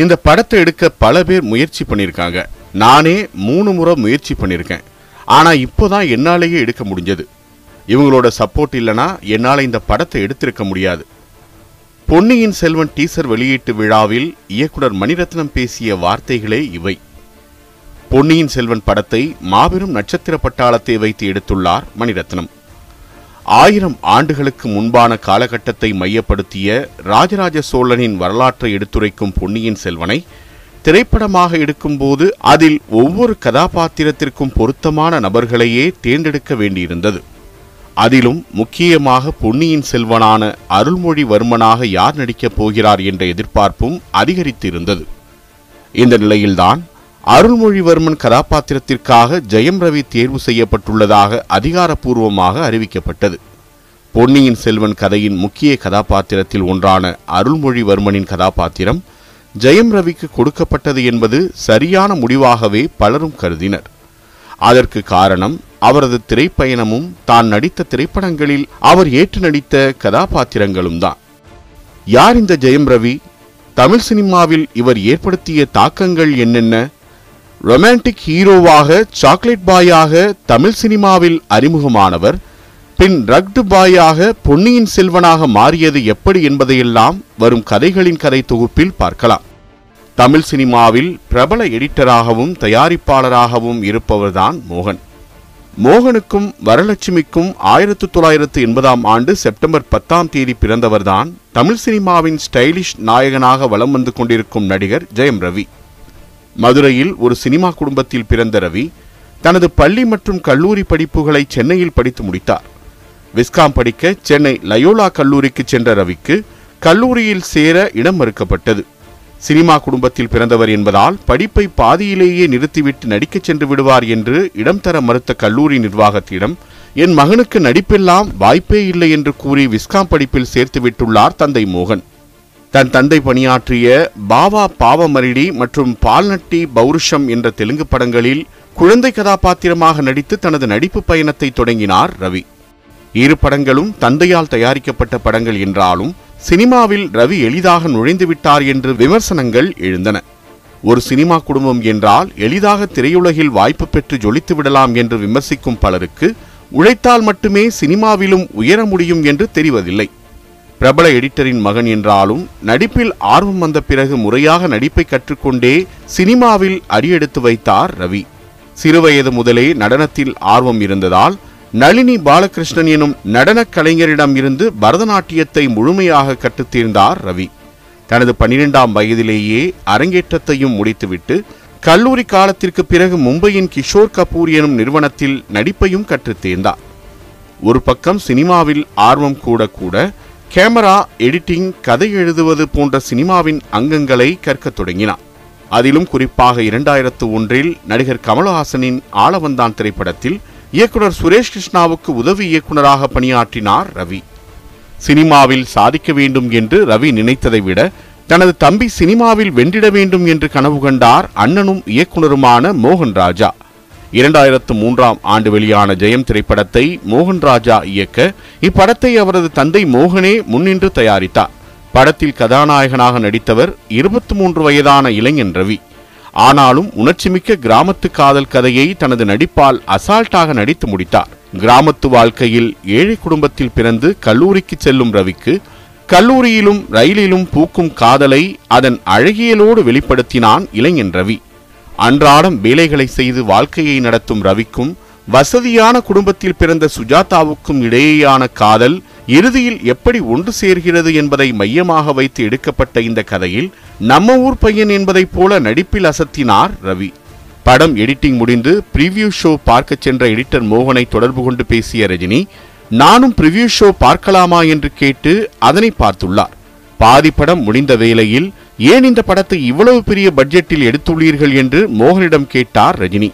இந்த படத்தை எடுக்க பல பேர் முயற்சி பண்ணியிருக்காங்க. நானே மூணு முறை முயற்சி பண்ணியிருக்கேன். ஆனா இப்போதான் என்னாலேயே எடுக்க முடிஞ்சது. இவங்களோட சப்போர்ட் இல்லைனா என்னால் இந்த படத்தை எடுத்திருக்க முடியாது. பொன்னியின் செல்வன் டீசர் வெளியீட்டு விழாவில் இயக்குனர் மணிரத்னம் பேசிய வார்த்தைகளே இவை. பொன்னியின் செல்வன் படத்தை மாபெரும் நட்சத்திர பட்டாளத்தை வைத்து எடுத்துள்ளார் மணிரத்னம். ஆயிரம் ஆண்டுகளுக்கு முன்பான காலகட்டத்தை மையப்படுத்திய ராஜராஜ சோழனின் வரலாற்றை எடுத்துரைக்கும் பொன்னியின் செல்வனை திரைப்படமாக எடுக்கும்போது அதில் ஒவ்வொரு கதாபாத்திரத்திற்கும் பொருத்தமான நபர்களையே தேர்ந்தெடுக்க வேண்டியிருந்தது. அதிலும் முக்கியமாக பொன்னியின் செல்வனான அருள்மொழிவர்மனாக யார் நடிக்கப் போகிறார் என்ற எதிர்பார்ப்பும் அதிகரித்திருந்தது. இந்த நிலையில்தான் அருள்மொழிவர்மன் கதாபாத்திரத்திற்காக ஜெயம் ரவி தேர்வு செய்யப்பட்டுள்ளதாக அதிகாரப்பூர்வமாக அறிவிக்கப்பட்டது. பொன்னியின் செல்வன் கதையின் முக்கிய கதாபாத்திரத்தில் ஒன்றான அருள்மொழிவர்மனின் கதாபாத்திரம் ஜெயம் ரவிக்கு கொடுக்கப்பட்டது என்பது சரியான முடிவாகவே பலரும் கருதினர். அதற்கு காரணம் அவரது திரைப்பயணமும் தான் நடித்த திரைப்படங்களில் அவர் ஏற்று நடித்த கதாபாத்திரங்களும் தான். யார் இந்த ஜெயம் ரவி? தமிழ் சினிமாவில் இவர் ஏற்படுத்திய தாக்கங்கள் என்னென்ன? ரொமான்டிக் ஹீரோவாக சாக்லேட் பாயாக தமிழ் சினிமாவில் அறிமுகமானவர். பின் ரக்டு பாயாக பொன்னியின் செல்வனாக மாறியது எப்படி என்பதையெல்லாம் வரும் கதைகளின் கதை தொகுப்பில் பார்க்கலாம். தமிழ் சினிமாவில் பிரபல எடிட்டராகவும் தயாரிப்பாளராகவும் இருப்பவர்தான் மோகன். மோகனுக்கும் வரலட்சுமிக்கும் ஆயிரத்து தொள்ளாயிரத்து எண்பதாம் ஆண்டு செப்டம்பர் பத்தாம் தேதி பிறந்தவர்தான் தமிழ் சினிமாவின் ஸ்டைலிஷ் நாயகனாக வலம் வந்து கொண்டிருக்கும் நடிகர் ஜெயம் ரவி. மதுரையில் ஒரு சினிமா குடும்பத்தில் பிறந்த ரவி தனது பள்ளி மற்றும் கல்லூரி படிப்புகளை சென்னையில் படித்து முடித்தார். விஸ்காம் படிக்க சென்னை லயோலா கல்லூரிக்கு சென்ற ரவிக்கு கல்லூரியில் சேர இடம் மறுக்கப்பட்டது. சினிமா குடும்பத்தில் பிறந்தவர் என்பதால் படிப்பை பாதியிலேயே நிறுத்திவிட்டு நடிக்கச் சென்று விடுவார் என்று இடம் தர மறுத்த கல்லூரி நிர்வாகத்திடம் என் மகனுக்கு நடிப்பெல்லாம் வாய்ப்பே இல்லை என்று கூறி விஸ்காம் படிப்பில் சேர்த்து விட்டுள்ளார் தந்தை மோகன். தன் தந்தை பணியாற்றிய பாவா பாவமரிடி மற்றும் பால்நட்டி பௌருஷம் என்ற தெலுங்கு படங்களில் குழந்தை கதாபாத்திரமாக நடித்து தனது நடிப்பு பயணத்தை தொடங்கினார் ரவி. இரு படங்களும் தந்தையால் தயாரிக்கப்பட்ட படங்கள் என்றாலும் சினிமாவில் ரவி எளிதாக நுழைந்துவிட்டார் என்று விமர்சனங்கள் எழுந்தன. ஒரு சினிமா குடும்பம் என்றால் எளிதாக திரையுலகில் வாய்ப்பு பெற்று ஜொலித்து விடலாம் என்று விமர்சிக்கும் பலருக்கு உழைத்தால் மட்டுமே சினிமாவிலும் உயர முடியும் என்று தெரிவதில்லை. பிரபல எடிட்டரின் மகன் என்றாலும் நடிப்பில் ஆர்வம் வந்த பிறகு முறையாக நடிப்பை கற்றுக்கொண்டே சினிமாவில் அடியெடுத்து வைத்தார் ரவி. சிறுவயது முதலே நடனத்தில் ஆர்வம் இருந்ததால் நளினி பாலகிருஷ்ணன் எனும் நடனக் கலைஞரிடம் இருந்து பரதநாட்டியத்தை முழுமையாக கற்றுத்தீர்ந்தார் ரவி. தனது பன்னிரெண்டாம் வயதிலேயே அரங்கேற்றத்தையும் முடித்துவிட்டு கல்லூரி காலத்திற்கு பிறகு மும்பையின் கிஷோர் கபூர் எனும் நிறுவனத்தில் நடிப்பையும் கற்றுத்தேர்ந்தார் ஒரு பக்கம் சினிமாவில் ஆர்வம் கூட கூட கேமரா எடிட்டிங் கதை எழுதுவது போன்ற சினிமாவின் அங்கங்களை கற்கத் தொடங்கினார். அதிலும் குறிப்பாக இரண்டாயிரத்து ஒன்றில் நடிகர் கமலஹாசனின் ஆளவந்தான் திரைப்படத்தில் இயக்குனர் சுரேஷ் கிருஷ்ணாவுக்கு உதவி இயக்குனராக பணியாற்றினார் ரவி. சினிமாவில் சாதிக்க வேண்டும் என்று ரவி நினைத்ததை விட தனது தம்பி சினிமாவில் வென்றிட வேண்டும் என்று கனவு கண்டார் அண்ணனும் இயக்குனருமான மோகன் ராஜா. இரண்டாயிரத்து மூன்றாம் ஆண்டு வெளியான ஜெயம் திரைப்படத்தை மோகன் ராஜா இயக்க இப்படத்தை அவரது தந்தை மோகனே முன்னின்று தயாரித்தார். படத்தில் கதாநாயகனாக நடித்தவர் இருபத்தி மூன்று வயதான இளைஞன் ரவி. ஆனாலும் உணர்ச்சிமிக்க கிராமத்து காதல் கதையை தனது நடிப்பால் அசால்ட்டாக நடித்து முடித்தார். கிராமத்து வாழ்க்கையில் ஏழை குடும்பத்தில் பிறந்து கல்லூரிக்கு செல்லும் ரவிக்கு கல்லூரியிலும் ரயிலிலும் பூக்கும் காதலை அதன் அழகியலோடு வெளிப்படுத்தினான் இளைஞன் ரவி. அன்றாடம் வேலைகளை செய்து வாழ்க்கையை நடத்தும் ரவிக்கும் வசதியான குடும்பத்தில் பிறந்த சுஜாதாவுக்கும் இடையேயான காதல் இறுதியில் எப்படி ஒன்று சேர்கிறது என்பதை மையமாக வைத்து எடுக்கப்பட்ட இந்த கதையில் நம்ம ஊர் பையன் என்பதைப் போல நடிப்பில் அசத்தினார் ரவி. படம் எடிட்டிங் முடிந்து ப்ரிவ்யூ ஷோ பார்க்க சென்ற எடிட்டர் மோகனை தொடர்பு கொண்டு பேசிய ரஜினி நானும் பிரிவியூ ஷோ பார்க்கலாமா? என்று கேட்டு அதனை பார்த்துள்ளார். பாதி படம் முடிந்த வேளையில் ஏன் இந்த படத்தை இவ்வளவு பெரிய பட்ஜெட்டில் எடுத்துள்ளீர்கள் என்று மோகனிடம் கேட்டார் ரஜினி.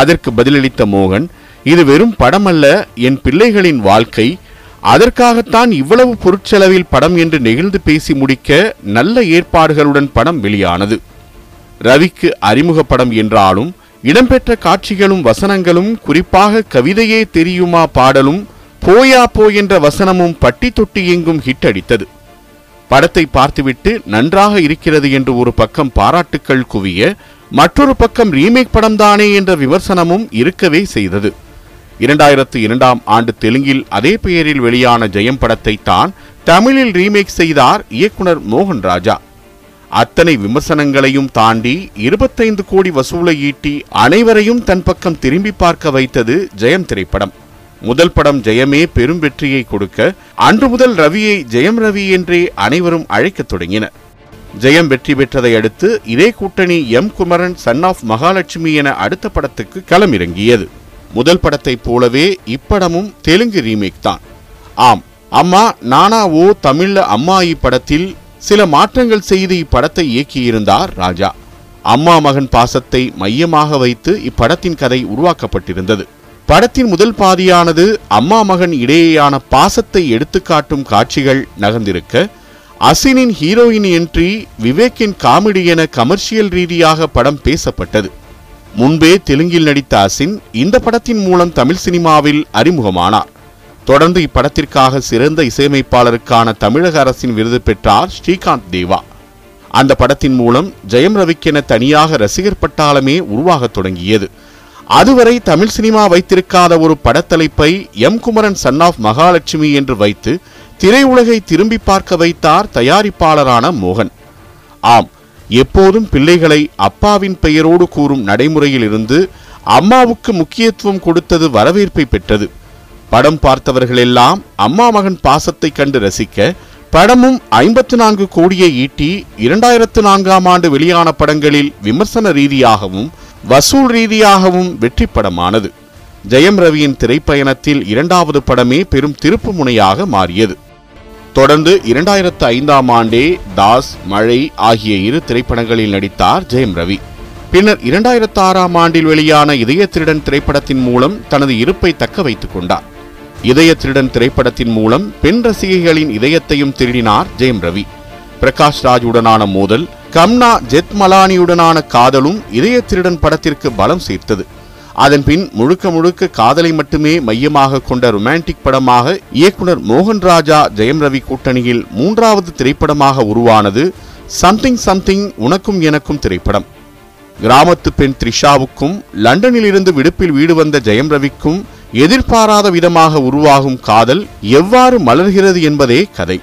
அதற்கு பதிலளித்த மோகன் இது வெறும் படம் அல்ல என் பிள்ளைகளின் வாழ்க்கை. அதற்காகத்தான் இவ்வளவு பொருட்செலவில் படம் என்று நெகிழ்ந்து பேசி முடிக்க நல்ல ஏற்பாடுகளுடன் படம் வெளியானது. ரவிக்கு அறிமுக படம் என்றாலும் இடம்பெற்ற காட்சிகளும் வசனங்களும் குறிப்பாக கவிதையே தெரியுமா பாடலும் போயா போ என்ற வசனமும் பட்டி தொட்டி எங்கும் ஹிட் அடித்தது. படத்தை பார்த்துவிட்டு நன்றாக இருக்கிறது என்று ஒரு பக்கம் பாராட்டுக்கள் குவிய மற்றொரு பக்கம் ரீமேக் படம்தானே என்ற விமர்சனமும் இருக்கவே செய்தது. இரண்டாயிரத்து இரண்டாம் ஆண்டு தெலுங்கில் அதே பெயரில் வெளியான ஜெயம் படத்தை தான் தமிழில் ரீமேக் செய்தார் இயக்குனர் மோகன் ராஜா. அத்தனை விமர்சனங்களையும் தாண்டி இருபத்தைந்து கோடி வசூலை ஈட்டி அனைவரையும் தன் பக்கம் திரும்பி பார்க்க வைத்தது ஜெயம் திரைப்படம். முதல் படம் ஜெயமே பெரும் வெற்றியை கொடுக்க அன்று முதல் ரவியை ஜெயம் ரவி என்றே அனைவரும் அழைக்கத் தொடங்கினர். ஜெயம் வெற்றி பெற்றதை அடுத்து இதே கூட்டணி M Kumaran son of Mahalakshmi என அடுத்த படத்துக்கு களமிறங்கியது. முதல் படத்தைப் போலவே இப்படமும் தெலுங்கு ரீமேக் தான். ஆம் அம்மா நானா ஓ தமிழ்ல அம்மாயி படத்தில் சில மாற்றங்கள் செய்து இப்படத்தை இயக்கியிருந்தார் ராஜா. அம்மா மகன் பாசத்தை மையமாக வைத்து இப்படத்தின் கதை உருவாக்கப்பட்டிருந்தது. படத்தின் முதல் பாதியானது அம்மா மகன் இடையேயான பாசத்தை எடுத்துக்காட்டும் காட்சிகள் நகர்ந்திருக்க. அசினின் ஹீரோயின் என்றி விவேக்கின் காமெடி என கமர்ஷியல் ரீதியாக படம் பேசப்பட்டது. முன்பே தெலுங்கில் நடித்த அசின் இந்த படத்தின் மூலம் தமிழ் சினிமாவில் அறிமுகமானார். தொடர்ந்து இப்படத்திற்காக சிறந்த இசையமைப்பாளருக்கான தமிழக அரசின் விருது பெற்றார் ஸ்ரீகாந்த் தேவா. அந்த படத்தின் மூலம் ஜெயம் ரவிக்கென தனியாக ரசிகர் பட்டாளமே உருவாகத் தொடங்கியது. அதுவரை தமிழ் சினிமா வைத்திருக்காத ஒரு படத்தலைப்பை M Kumaran son of Mahalakshmi என்று வைத்து திரையுலகை திரும்பி பார்க்க வைத்தார் தயாரிப்பாளரான மோகன். ஆம் எப்போதும் பிள்ளைகளை அப்பாவின் பெயரோடு கூறும் நடைமுறையில் இருந்து அம்மாவுக்கு முக்கியத்துவம் கொடுத்தது வரவேற்பை பெற்றது. படம் பார்த்தவர்களெல்லாம் அம்மா மகன் பாசத்தை கண்டு ரசிக்க படமும் ஐம்பத்து நான்கு கோடியை ஈட்டி இரண்டாயிரத்து நான்காம் ஆண்டு வெளியான படங்களில் விமர்சன ரீதியாகவும் வசூல் ரீதியாகவும் வெற்றி படமானது ஜெயம் ரவியின் திரைப்பயணத்தில் இரண்டாவது படமே பெரும் திருப்பு முனையாக மாறியது. தொடர்ந்து இரண்டாயிரத்து ஐந்தாம் ஆண்டே தாஸ் மழை ஆகிய இரு திரைப்படங்களில் நடித்தார் ஜெயம் ரவி. பின்னர் இரண்டாயிரத்து ஆறாம் ஆண்டில் வெளியான இதய திருடன் திரைப்படத்தின் மூலம் தனது இருப்பை தக்க வைத்துக் கொண்டார். இதய திருடன் திரைப்படத்தின் மூலம் பெண் ரசிகைகளின் இதயத்தையும் திருடினார் ஜெயம் ரவி. பிரகாஷ் ராஜுடனான மோதல் கம்னா ஜெத்மலானியுடனான காதலும் இதய திருடன் படத்திற்கு பலம் சேர்த்தது. அதன்பின் முழுக்க முழுக்க காதலை மட்டுமே மையமாக கொண்ட ரொமான்டிக் படமாக இயக்குனர் மோகன் ராஜா ஜெயம் ரவி கூட்டணியில் மூன்றாவது திரைப்படமாக உருவானது சம்திங் சம்திங் உனக்கும் எனக்கும் திரைப்படம். கிராமத்து பெண் த்ரிஷாவுக்கும் லண்டனிலிருந்து விடுப்பில் வீடு வந்த ஜெயம் ரவிக்கும் எதிர்பாராத விதமாக உருவாகும் காதல் எவ்வாறு மலர்கிறது என்பதே கதை.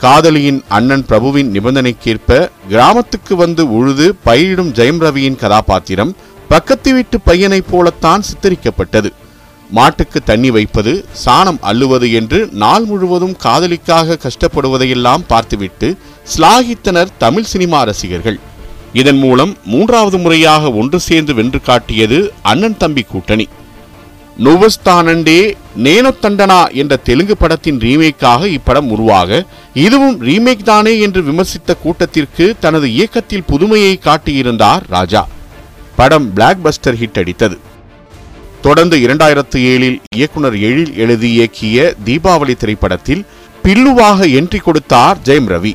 காதலியின் அண்ணன் பிரபுவின் நிபந்தனைக்கேற்ப கிராமத்துக்கு வந்து உழுது பயிரிடும் ஜெயம் ரவியின் கதாபாத்திரம் பக்கத்து வீட்டு பையனைப் போலத்தான் சித்தரிக்கப்பட்டது. மாட்டுக்கு தண்ணி வைப்பது சாணம் அள்ளுவது என்று நாள் முழுவதும் காதலிக்காக கஷ்டப்படுவதையெல்லாம் பார்த்துவிட்டு ஸ்லாகித்தனர் தமிழ் சினிமா ரசிகர்கள். இதன் மூலம் மூன்றாவது முறையாக ஒன்று சேர்ந்து வென்று காட்டியது அண்ணன் தம்பி கூட்டணி. நுவஸ்தானண்டே நேனோ தண்டனா என்ற தெலுங்கு படத்தின் ரீமேக்காக இப்படம் உருவாக இதுவும் ரீமேக் தானே என்று விமர்சித்த கூட்டத்திற்கு தனது இயக்கத்தில் புதுமையை காட்டியிருந்தார் ராஜா. படம் பிளாக் பஸ்டர் ஹிட் அடித்தது. தொடர்ந்து இரண்டாயிரத்து ஏழில் இயக்குனர் எழில் எழுதி இயக்கிய தீபாவளி திரைப்படத்தில் பில்லுவாக என்ட்ரி கொடுத்தார் ஜெயம் ரவி.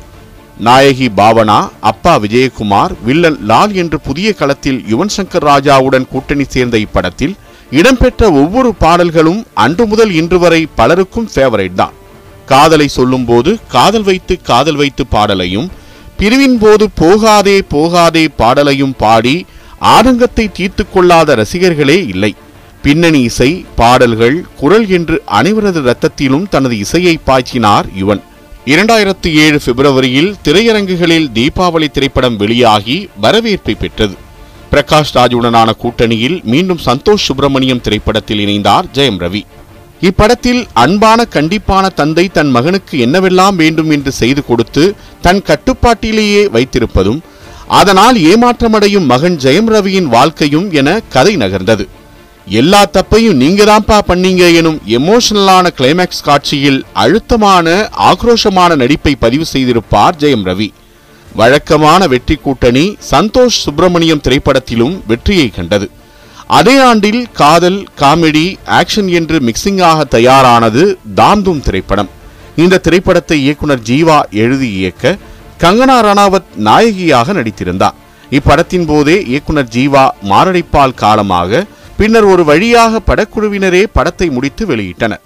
நாயகி பாவனா அப்பா விஜயகுமார் வில்லன் லால் என்று புதிய களத்தில் யுவன் சங்கர் ராஜாவுடன் கூட்டணி சேர்ந்த இப்படத்தில் இடம்பெற்ற ஒவ்வொரு பாடல்களும் அன்று முதல் இன்று வரை பலருக்கும் ஃபேவரைட் தான். காதலை சொல்லும்போது காதல் வைத்து காதல் வைத்து பாடலையும் பிரிவின் போது போகாதே போகாதே பாடலையும் பாடி ஆதங்கத்தை தீர்த்து கொள்ளாத ரசிகர்களே இல்லை. பின்னணி இசை பாடல்கள் குரல் என்று அனைவரது ரத்தத்திலும் தனது இசையை பாய்ச்சினார் யுவன். இரண்டாயிரத்தி ஏழு பிப்ரவரியில் திரையரங்குகளில் தீபாவளி திரைப்படம் வெளியாகி வரவேற்பை பெற்றது. பிரகாஷ் ராஜுடனான கூட்டணியில் மீண்டும் சந்தோஷ் சுப்பிரமணியம் திரைப்படத்தில் இணைந்தார் ஜெயம் ரவி. இப்படத்தில் அன்பான கண்டிப்பான தந்தை தன் மகனுக்கு என்னவெல்லாம் வேண்டும் என்று செய்து கொடுத்து தன் கட்டுப்பாட்டிலேயே வைத்திருப்பதும் அதனால் ஏமாற்றமடையும் மகன் ஜெயம் ரவியின் வாழ்க்கையும் என கதை நகர்ந்தது. எல்லா தப்பையும் நீங்க தான்ப்பா பண்ணீங்க எனும் எமோஷனலான கிளைமேக்ஸ் காட்சியில் அழுத்தமான ஆக்ரோஷமான நடிப்பை பதிவு செய்திருப்பார் ஜெயம் ரவி. வழக்கமான வெற்றி கூட்டணி சந்தோஷ் சுப்பிரமணியம் திரைப்படத்திலும் வெற்றியை கண்டது. அதே ஆண்டில் காதல் காமெடி ஆக்ஷன் என்று மிக்சிங்காக தயாரானது தாந்தும் திரைப்படம். இந்த திரைப்படத்தை இயக்குனர் ஜீவா எழுதி இயக்க கங்கனா ரணாவத் நாயகியாக நடித்திருந்தார். இப்படத்தின் போதே இயக்குனர் ஜீவா மாரடைப்பால் காலமாக பின்னர் ஒரு வழியாக படக்குழுவினரே படத்தை முடித்து வெளியிட்டனர்.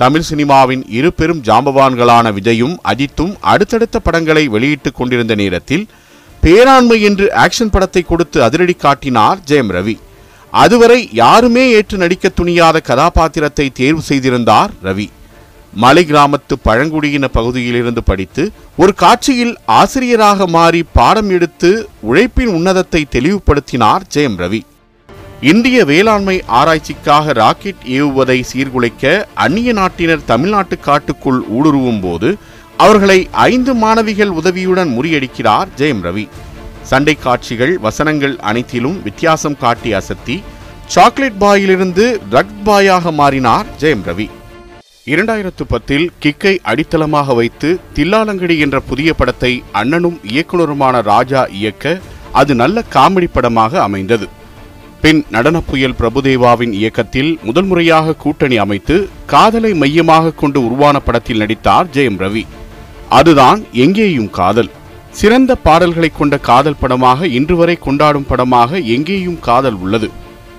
தமிழ் சினிமாவின் இரு பெரும் ஜாம்பவான்களான விஜயும் அஜித்தும் அடுத்தடுத்த படங்களை வெளியிட்டுக் கொண்டிருந்த நேரத்தில் பேராண்மை என்று ஆக்ஷன் படத்தை கொடுத்து அதிரடி காட்டினார் ஜெயம் ரவி. அதுவரை யாருமே ஏற்று நடிக்க துணியாத கதாபாத்திரத்தை தேர்வு செய்திருந்தார் ரவி. மலை கிராமத்து பழங்குடியின பகுதியிலிருந்து படித்து ஒரு காட்சியில் ஆசிரியராக மாறி பாடம் எடுத்து உழைப்பின் உன்னதத்தை தெளிவுபடுத்தினார் ஜெயம் ரவி. இந்திய வேளாண்மை ஆராய்ச்சிக்காக ராக்கெட் ஏவுவதை சீர்குலைக்க அந்நிய நாட்டினர் தமிழ்நாட்டு காட்டுக்குள் ஊடுருவும் போது அவர்களை ஐந்து மாணவிகள் உதவியுடன் முறியடிக்கிறார் ஜெயம் ரவி. சண்டை காட்சிகள் வசனங்கள் அனைத்திலும் வித்தியாசம் காட்டி அசத்தி சாக்லேட் பாயிலிருந்து ரக் பாயாக மாறினார் ஜெயம் ரவி. இரண்டாயிரத்து பத்தில் கிக்கை அடித்தளமாக வைத்து தில்லாலங்கடி என்ற புதிய படத்தை அண்ணனும் இயக்குனருமான ராஜா இயக்க அது நல்ல காமெடி படமாக அமைந்தது. பின் நடன புயல் பிரபுதேவாவின் இயக்கத்தில் முதல் முறையாக கூட்டணி அமைத்து காதலை மையமாக கொண்டு உருவான படத்தில் நடித்தார் ஜெயம் ரவி. அதுதான் எங்கேயும் காதல். சிறந்த பாடல்களை கொண்ட காதல் படமாக இன்று வரை கொண்டாடும் படமாக எங்கேயும் காதல் உள்ளது.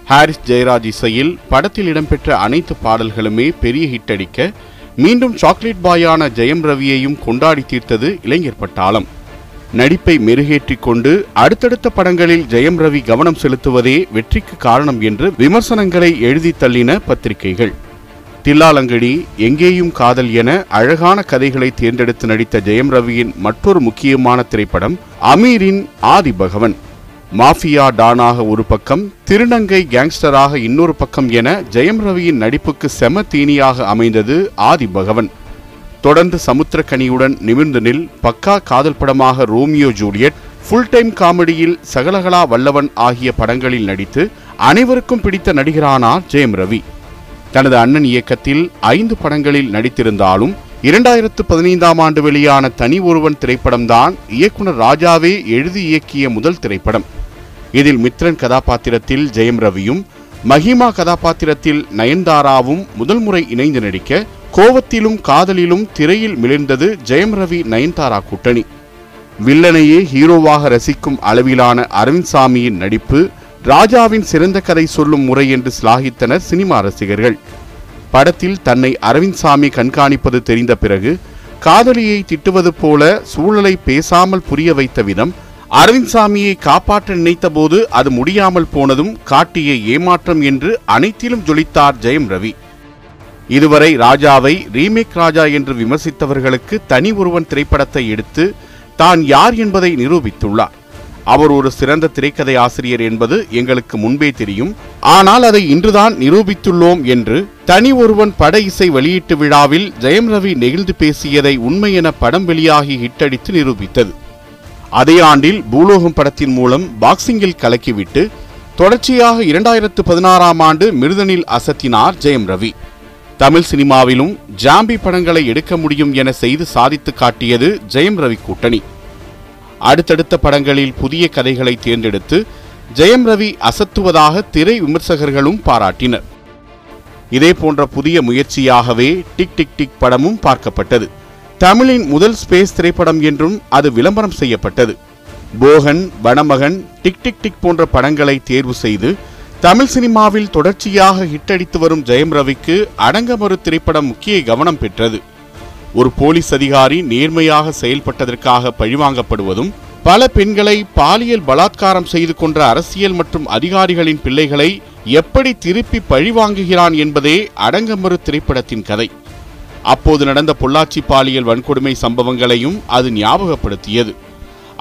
ஹாரிஸ் ஜெயராஜ் இசையில் படத்தில் இடம்பெற்ற அனைத்து பாடல்களுமே பெரிய ஹிட் அடிக்க மீண்டும் சாக்லேட் பாயான ஜெயம் ரவியையும் கொண்டாடி தீர்த்தது இளைஞர் பட்டாளம். நடிப்பை மெருகேற்றிக் கொண்டு அடுத்தடுத்த படங்களில் ஜெயம் ரவி கவனம் செலுத்துவதே வெற்றிக்கு காரணம் என்று விமர்சனங்களை எழுதி தள்ளின பத்திரிகைகள். தில்லாலங்கடி எங்கேயும் காதல் என அழகான கதைகளை தேர்ந்தெடுத்து நடித்த ஜெயம் ரவியின் மற்றொரு முக்கியமான திரைப்படம் அமீரின் ஆதி பகவன். மாஃபியா டானாக ஒரு பக்கம் திருநங்கை கேங்ஸ்டராக இன்னொரு பக்கம் என ஜெயம் ரவியின் நடிப்புக்கு செம தீனியாக அமைந்தது ஆதி பகவன். தொடர்ந்து சமுத்திரக்கனியுடன் நிமிர்ந்து நில் பக்கா காதல் படமாக ரோமியோ ஜூலியட் ஃபுல் டைம் காமெடியில் சகலகலா வல்லவன் ஆகிய படங்களில் நடித்து அனைவருக்கும் பிடித்த நடிகரானார் ஜெயம் ரவி. தனது அண்ணன் இயக்கத்தில் ஐந்து படங்களில் நடித்திருந்தாலும் இரண்டாயிரத்து பதினைந்தாம் ஆண்டு வெளியான தனி ஒருவன் திரைப்படம்தான் இயக்குனர் ராஜாவே எழுதி இயக்கிய முதல் திரைப்படம். இதில் மித்ரன் கதாபாத்திரத்தில் ஜெயம் ரவியும் மஹிமா கதாபாத்திரத்தில் நயன்தாராவும் முதல் முறை இணைந்து நடிக்க கோவத்திலும் காதலிலும் திரையில் மிளிர்ந்தது ஜெயம் ரவி நயன்தாரா கூட்டணி. வில்லனையே ஹீரோவாக ரசிக்கும் அளவிலான அரவிந்த் சாமியின் நடிப்பு ராஜாவின் சிறந்த கதை சொல்லும் முறை என்று சிலாகித்தனர் சினிமா ரசிகர்கள். படத்தில் தன்னை அரவிந்த் சாமி கண்காணிப்பது தெரிந்த பிறகு காதலியை திட்டுவது போல சூழலை பேசாமல் புரிய வைத்த விதம் அரவிந்த் சாமியை காப்பாற்ற நினைத்தபோது அது முடியாமல் போனதும் காட்டிய ஏமாற்றம் என்று அனைத்திலும் ஜொலித்தார் ஜெயம் ரவி. இதுவரை ராஜாவை ரீமேக் ராஜா என்று விமர்சித்தவர்களுக்கு தனி ஒருவன் திரைப்படத்தை எடுத்து தான் யார் என்பதை நிரூபித்துள்ளார். அவர் ஒரு சிறந்த திரைக்கதை ஆசிரியர் என்பது எங்களுக்கு முன்பே தெரியும். ஆனால் அதை இன்றுதான் நிரூபித்துள்ளோம் என்று தனி ஒருவன் பட இசை வெளியீட்டு விழாவில் ஜெயம் ரவி நெகிழ்ந்து பேசியதை உண்மை என படம் வெளியாகி ஹிட்டடித்து நிரூபித்தது. அதே ஆண்டில் பூலோகம் படத்தின் மூலம் பாக்ஸிங்கில் கலக்கிவிட்டு தொடர்ச்சியாக இரண்டாயிரத்து பதினாறாம் ஆண்டு மிருதனில் அசத்தினார் ஜெயம் ரவி. தமிழ் சினிமாவிலும் ஜாம்பி படங்களை எடுக்க முடியும் என செய்து சாதித்து காட்டியது ஜெயம் ரவி கூட்டணி. அடுத்தடுத்த படங்களில் புதிய கதைகளை தேர்ந்தெடுத்து ஜெயம் ரவி அசத்துவதாக திரை விமர்சகர்களும் பாராட்டினர். இதே போன்ற புதிய முயற்சியாகவே டிக் டிக் டிக் படமும் பார்க்கப்பட்டது. தமிழின் முதல் ஸ்பேஸ் திரைப்படம் என்றும் அது விளம்பரம் செய்யப்பட்டது. Bogan Vanamagan tick tick tick போன்ற படங்களை தேர்வு செய்து தமிழ் சினிமாவில் தொடர்ச்சியாக ஹிட்டடித்து வரும் ஜெயம் ரவிக்கு அடங்கமறு திரைப்படம் முக்கிய கவனம் பெற்றது. ஒரு போலீஸ் அதிகாரி நேர்மையாக செயல்பட்டதற்காக பழிவாங்கப்படுவதும் பல பெண்களை பாலியல் பலாத்காரம் செய்து கொன்ற அரசியல் மற்றும் அதிகாரிகளின் பிள்ளைகளை எப்படி திருப்பி பழிவாங்குகிறான் என்பதே அடங்கமறு திரைப்படத்தின் கதை. அப்போது நடந்த பொள்ளாச்சி பாலியல் வன்கொடுமை சம்பவங்களையும் அது ஞாபகப்படுத்தியது.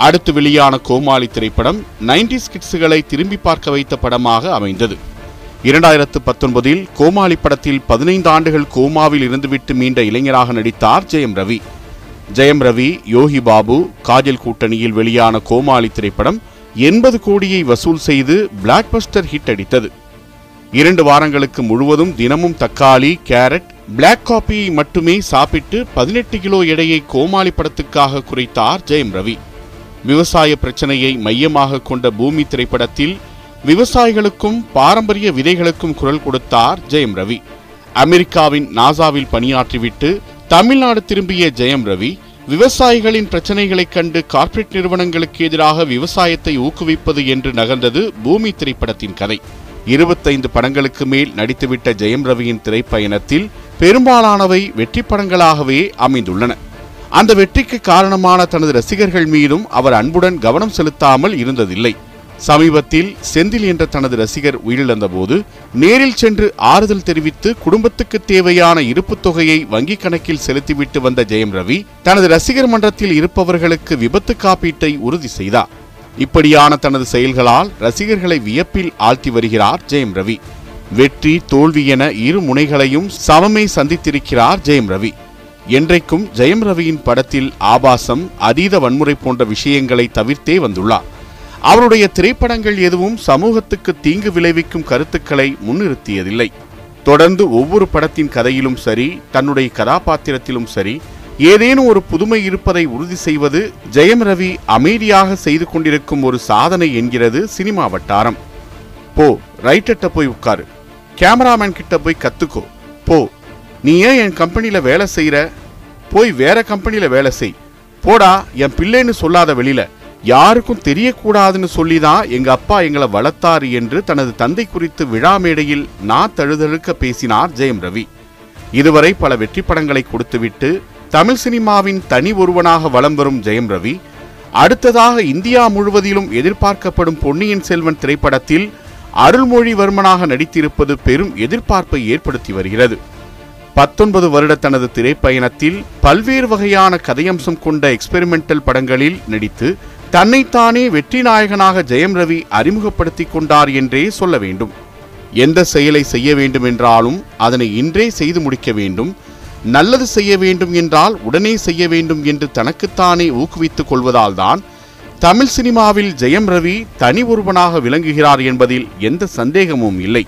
அடுத்து வெளியான கோமாளி திரைப்படம் நைன்டிஸ் ஸ்கிட்ஸுகளை திரும்பி பார்க்க வைத்த படமாக அமைந்தது. இரண்டாயிரத்து பத்தொன்பதில் கோமாளி படத்தில் பதினைந்து ஆண்டுகள் கோமாவில் இருந்துவிட்டு மீண்ட இளைஞராக நடித்தார் ஜெயம் ரவி. ஜெயம் ரவி யோகி பாபு காஜல் கூட்டணியில் வெளியான கோமாளி திரைப்படம் எண்பது கோடியை வசூல் செய்து பிளாக் பஸ்டர் ஹிட் அடித்தது. இரண்டு வாரங்களுக்கு முழுவதும் தினமும் தக்காளி கேரட் பிளாக் காப்பியை மட்டுமே சாப்பிட்டு பதினெட்டு கிலோ எடையை கோமாளி படத்துக்காக குறைத்தார் ஜெயம் ரவி. விவசாய பிரச்சனையை மையமாக கொண்ட பூமி திரைப்படத்தில் விவசாயிகளுக்கும் பாரம்பரிய விதைகளுக்கும் குரல் கொடுத்தார் ஜெயம் ரவி. அமெரிக்காவின் நாசாவில் பணியாற்றிவிட்டு தமிழ்நாடு திரும்பிய ஜெயம் ரவி விவசாயிகளின் பிரச்சனைகளைக் கண்டு கார்ப்பரேட் நிறுவனங்களுக்கு எதிராக விவசாயத்தை ஊக்குவிப்பது என்று நகர்ந்தது பூமி திரைப்படத்தின் கதை. இருபத்தைந்து படங்களுக்கு மேல் நடித்துவிட்ட ஜெயம் ரவியின் திரைப்பயணத்தில் பெரும்பாலானவை வெற்றி படங்களாகவே அமைந்துள்ளன. அந்த வெற்றிக்கு காரணமான தனது ரசிகர்கள் மீதும் அவர் அன்புடன் கவனம் செலுத்தாமல் இருந்ததில்லை. சமீபத்தில் செந்தில் என்ற தனது ரசிகர் உயிரிழந்தபோது நேரில் சென்று ஆறுதல் தெரிவித்து குடும்பத்துக்கு தேவையான இருப்புத் தொகையை வங்கிக் கணக்கில் செலுத்திவிட்டு வந்த ஜெயம் ரவி தனது ரசிகர் மன்றத்தில் இருப்பவர்களுக்கு விபத்து காப்பீட்டை உறுதி செய்தார். இப்படியான தனது செயல்களால் ரசிகர்களை வியப்பில் ஆழ்த்தி வருகிறார் ஜெயம் ரவி. வெற்றி தோல்வி என இரு முனைகளையும் சமமே சந்தித்திருக்கிறார் ஜெயம் ரவி. என்றைக்கும் ஜெயம் ரவியின் படத்தில் ஆபாசம் அதீத வன்முறை போன்ற விஷயங்களை தவிர்த்தே வந்துள்ளார். அவருடைய திரைப்படங்கள் எதுவும் சமூகத்துக்கு தீங்கு விளைவிக்கும் கருத்துக்களை முன்னிறுத்தியதில்லை. தொடர்ந்து ஒவ்வொரு படத்தின் கதையிலும் சரி தன்னுடைய கதாபாத்திரத்திலும் சரி ஏதேனும் ஒரு புதுமை இருப்பதை உறுதி செய்வது ஜெயம் ரவி அமைதியாக செய்து கொண்டிருக்கும் ஒரு சாதனை என்கிறது சினிமா வட்டாரம். போ ரைட்டர்ட்ட போய் உட்காரு. கேமராமேன் கிட்ட போய் கத்துக்கோ. போ நீ ஏன் என் கம்பெனியில் வேலை செய்யற போய் வேற கம்பெனியில் வேலை செய். போடா என் பிள்ளைன்னு சொல்லாத வெளியில. யாருக்கும் தெரியக்கூடாதுன்னு சொல்லிதான் எங்க அப்பா எங்களை வளர்த்தாரு என்று தனது தந்தை குறித்து விழா மேடையில் நான் தழுதழுக்க பேசினார் ஜெயம் ரவி. இதுவரை பல வெற்றி படங்களை கொடுத்துவிட்டு தமிழ் சினிமாவின் தனி ஒருவனாக வலம் வரும் ஜெயம் ரவி. அடுத்ததாக இந்தியா முழுவதிலும் எதிர்பார்க்கப்படும் பொன்னியின் செல்வன் திரைப்படத்தில் அருள்மொழிவர்மனாக நடித்திருப்பது பெரும் எதிர்பார்ப்பை ஏற்படுத்தி வருகிறது. பத்தொன்பது வருட தனது திரைப்பயணத்தில் பல்வேறு வகையான கதையம்சம் கொண்ட எக்ஸ்பெரிமெண்டல் படங்களில் நடித்து தன்னைத்தானே வெற்றி நாயகனாக ஜெயம் ரவி அறிமுகப்படுத்திக் கொண்டார் என்றே சொல்ல வேண்டும். எந்த செயலை செய்ய வேண்டும் என்றாலும் அதனை இன்றே செய்து முடிக்க வேண்டும். நல்லது செய்ய வேண்டும் என்றால் உடனே செய்ய வேண்டும் என்று தனக்குத்தானே ஊக்குவித்துக் கொள்வதால்தான் தமிழ் சினிமாவில் ஜெயம் ரவி தனி ஒருவனாக விளங்குகிறார் என்பதில் எந்த சந்தேகமும் இல்லை.